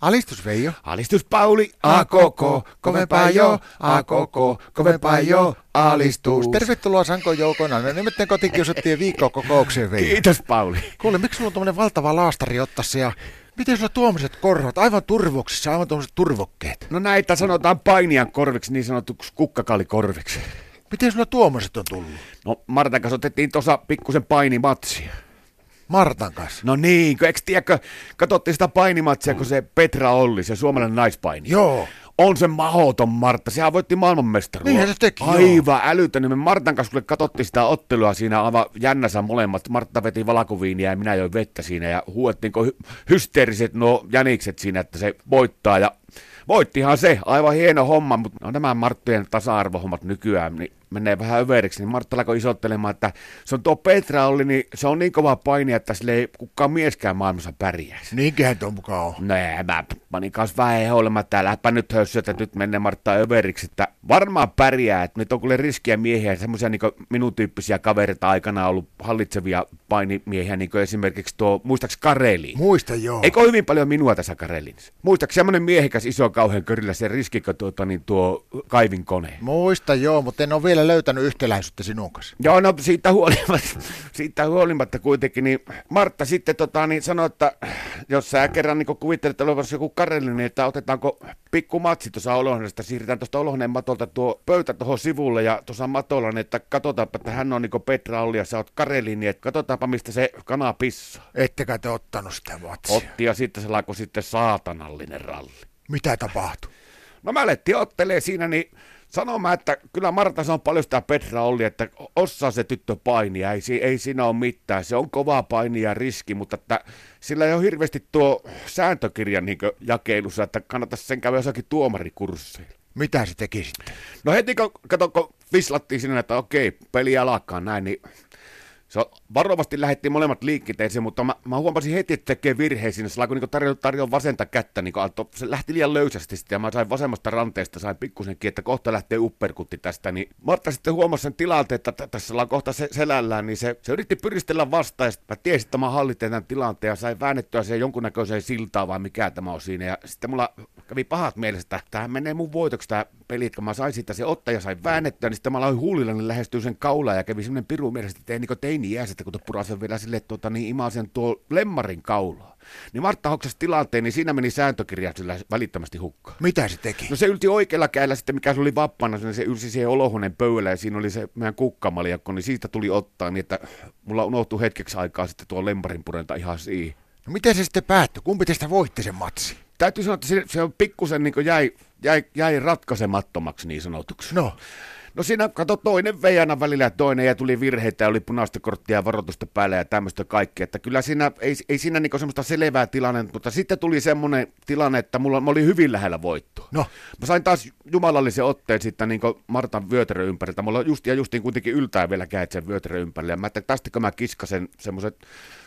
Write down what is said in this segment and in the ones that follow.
Alistus Veijo. Alistus Pauli, a koko, kovempaa jo, a koko, kovempaa jo, alistus. Tervetuloa Sanko Joukona. Me nimittäin kotikiusattiin viikkokokoukseen Veijo. Kiitos Pauli. Kuule, miksi sulla on tuommoinen valtava laastari ottasi ja miten sulla tuommoiset korvat, aivan turvoksissa, aivan tuommoiset turvokkeet? No näitä sanotaan painian korviksi, niin sanotuksi kukkakalikorviksi. Miten sulla tuommoiset on tullut? No Martan kanssa otettiin tuossa pikkusen painimatsia. Martan kanssa. No niin, kun eikö tiedäkö, katsottiin sitä painimatsia, kun se Petra Olli, se suomalainen naispaini. Joo. On se mahoton Martta, sehän voitti maailmanmestaruuden. Niinhän se teki, joo. Aivan älytön. Me Martan kanssa kun katsottiin sitä ottelua siinä aivan jännässä molemmat. Martta veti valakuviiniä ja minä join vettä siinä ja huuettiin hy- hysteeriset nuo jänikset siinä, että se voittaa. Ja voittihan se, aivan hieno homma, mutta no, nämä Marttujen tasa-arvohommat nykyään, niin menee vähän överiksi, niin Martta alkoi isottelemaan, että se on tuo Petra oli, niin se on niin kova paini, että sille ei kukaan mieskään maailmassa pärjäisi. Niinköhän tuon mukaan on. No ei, mä panin kanssa vähän ehoilemaan, että lähdepä nyt hössy, että nyt menee Martta överiksi, että varmaan pärjää, että nyt on kyllä riskiä miehiä, semmoisia niin minun tyyppisiä kavereita aikana ollut hallitsevia painimiehiä, niin kuin esimerkiksi tuo, muistaaks Kareliin? Muista joo. Eikö hyvin paljon minua tässä Karelinissa? Muistaaks semmoinen miehikäs iso kauhean körillä se riskikö tuota, niin tuo kaivin kone? Muista joo, mutta en ole vielä löytänyt yhtäläisyyttä sinun kanssa. Joo, no siitä huolimatta, siitä huolimatta kuitenkin, niin Martta sitten tota, niin sanoi, että jos sä kerran niin kuvittelet olevasi joku Karelin, niin että otetaanko pikku matsi tuossa Olohneesta, siirretään tuosta Olohneen matolta tuo pöytä tuohon sivulle ja tuossa matolla, niin että katsotaanpa, että hän on niin Petra Olli ja sä oot Karelin, niin että katsotaanpa mistä se kana pissaa. Ettekä te ottanut sitä matsia. Otti ja sitten se alkoi sitten saatanallinen ralli. Mitä tapahtui? No mä alettiin ottelee siinä, niin sanomaan, että kyllä Marta on paljon sitä Petra Olli, että osaa se tyttö painia, ei, ei siinä ole mitään. Se on kova paini ja riski, mutta että sillä ei ole hirveästi tuo sääntökirjan niin jakeilussa, että kannattaisi sen käydä jossakin tuomarikursseilla. Mitä se teki sitten? No heti kun, kato, kun vislattiin sinne, että okei, peli alkaa näin, niin se varovasti lähetti molemmat liikkeeseen, mutta mä, mä, huomasin heti, että tekee virheisiin. Se alkoi niin tarjoa, tarjoa vasenta kättä, niin antoi, se lähti liian löysästi sitten, ja mä sain vasemmasta ranteesta, sain pikkusenkin, että kohta lähtee upperkutti tästä. Niin Martta sitten huomasi sen tilanteen, että tässä ollaan kohta se, selällään, niin se, se yritti pyristellä vastaan, ja mä tiesin, että mä hallitsen tämän tilanteen, ja sain väännettyä sen jonkunnäköiseen siltaan, vai mikä tämä on siinä. Ja sitten mulla kävi pahat mielessä, että tämähän menee mun voitoksi tämä peli, että mä sain siitä se ottaja, sain väännettyä, niin sitten mä aloin huulilla, niin lähestyy sen kaulaa, ja kävi semmoinen piru mielessä, että ei niin teini jää että kun purasen vielä sille tuota, niin imasen tuo lemmarin kaulaa. Niin Martta hoksasi tilanteen, niin siinä meni sääntökirja sillä välittömästi hukkaan. Mitä se teki? No se ylti oikealla kädellä sitten, mikä se oli vappana, niin se ylsi siihen olohuoneen pöydällä ja siinä oli se meidän kukkamaljakko, niin siitä tuli ottaa, niin että mulla unohtui hetkeksi aikaa sitten tuo lemmarin purenta ihan siihen. No miten se sitten päättyi? Kumpi teistä voitti sen matsi? Täytyy sanoa, että se, se on pikkusen niin jäi, jäi, jäi ratkaisemattomaksi niin sanotuksi. No. No siinä kato toinen vei aina välillä ja toinen ja tuli virheitä ja oli punaista korttia ja varoitusta päällä ja tämmöistä kaikkea. Että kyllä siinä, ei, ei siinä niinku semmoista selvää tilanne, mutta sitten tuli semmoinen tilanne, että mulla, mä olin hyvin lähellä voittoa. No. Mä sain taas jumalallisen otteen sitten niin Martan vyötärön ympäriltä. Mulla just ja justiin kuitenkin yltää vielä kädet sen vyötärön ympärille. Ja mä että tästäkö mä kiskasen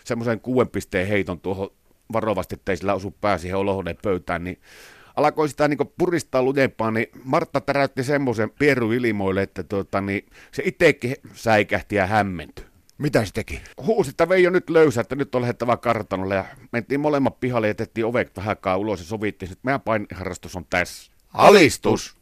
semmoisen kuuden pisteen heiton tuohon varovasti, ettei sillä osu pää siihen olohuoneen pöytään, niin alkoi sitä niin puristaa lujempaa, niin Martta täräytti semmoisen pieru ilmoille, että tuota, niin se itsekin säikähti ja hämmentyi. Mitä se teki? Huusi, että Veijo nyt löysä, että nyt on lähettävä kartanolle ja mentiin molemmat pihalle ja jätettiin ovet vähän ulos ja sovittiin, että meidän painiharrastus on tässä. Alistus!